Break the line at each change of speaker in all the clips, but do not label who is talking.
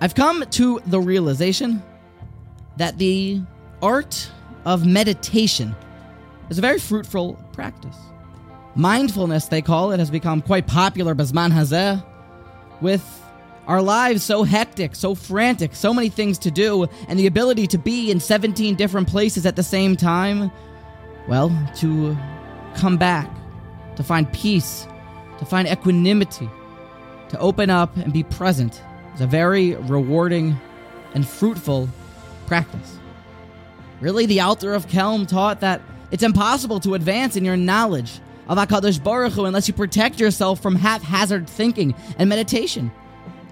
I've come to the realization that the art of meditation is a very fruitful practice. Mindfulness, they call it, has become quite popular Basman Hazeh, with our lives so hectic, so frantic, so many things to do, and the ability to be in 17 different places at the same time. Well, to come back, to find peace, to find equanimity, to open up and be present is a very rewarding and fruitful practice. Really, the Alter of Kelm taught that it's impossible to advance in your knowledge of HaKadosh Baruch Hu unless you protect yourself from haphazard thinking and meditation.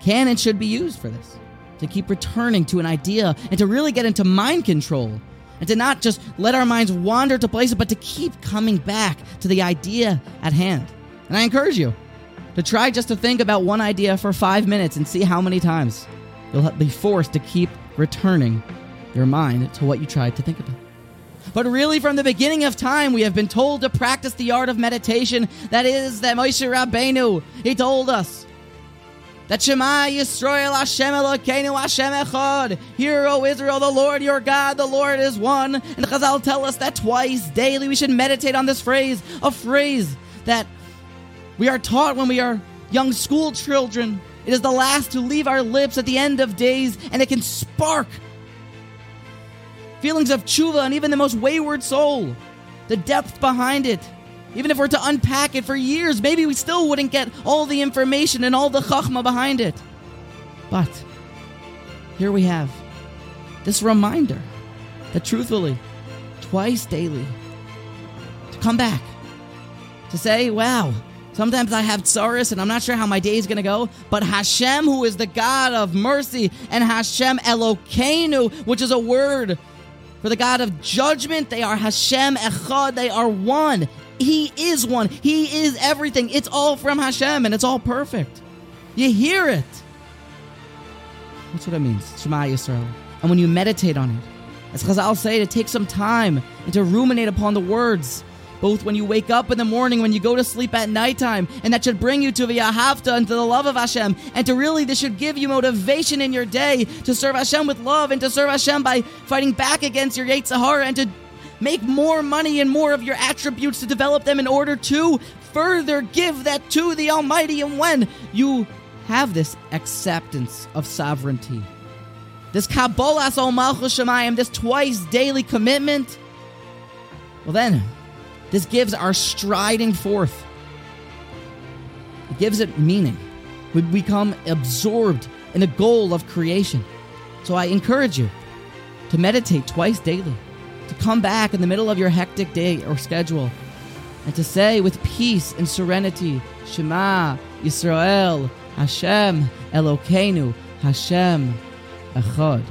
Can and should be used for this, to keep returning to an idea and to really get into mind control and to not just let our minds wander to places, but to keep coming back to the idea at hand. And I encourage you to try just to think about one idea for five minutes and see how many times you'll be forced to keep returning your mind to what you tried to think about. But really, from the beginning of time, we have been told to practice the art of meditation. That is, that Moshe Rabbeinu, he told us that Shema Yisrael Hashem Elokeinu Hashem Echad. Hear, O Israel, the Lord your God, the Lord is one. And the Chazal tell us that twice daily we should meditate on this phrase, a phrase that we are taught when we are young school children. It is the last to leave our lips at the end of days, and it can spark feelings of tshuva and even the most wayward soul. The depth behind it even if we're to unpack it for years, maybe we still wouldn't get all the information and all the chachma behind it. But here we have this reminder that truthfully, twice daily, to come back, to say, wow, sometimes I have tsaris and I'm not sure how my day is going to go, but Hashem, who is the God of mercy, and Hashem Elokeinu, which is a word for the God of judgment, they are Hashem Echad, they are one. He is one. He is everything. It's all from Hashem and it's all perfect. You hear it. That's what it means. Shema Yisrael. And when you meditate on it, as Chazal say, to take some time and to ruminate upon the words, both when you wake up in the morning, when you go to sleep at nighttime, and that should bring you to the Ahavta and to the love of Hashem, and to really, this should give you motivation in your day to serve Hashem with love and to serve Hashem by fighting back against your Yetzer Hara and to Make more money and more of your attributes to develop them in order to further give that to the Almighty. And when you have this acceptance of sovereignty, this Kabbalas Ol Malchus Shemayim, this twice daily commitment, well then, this gives our striding forth. It gives it meaning. We become absorbed in the goal of creation. So I encourage you to meditate twice daily to come back in the middle of your hectic day or schedule and to say with peace and serenity, Shema Yisrael Hashem Elokeinu Hashem Echad.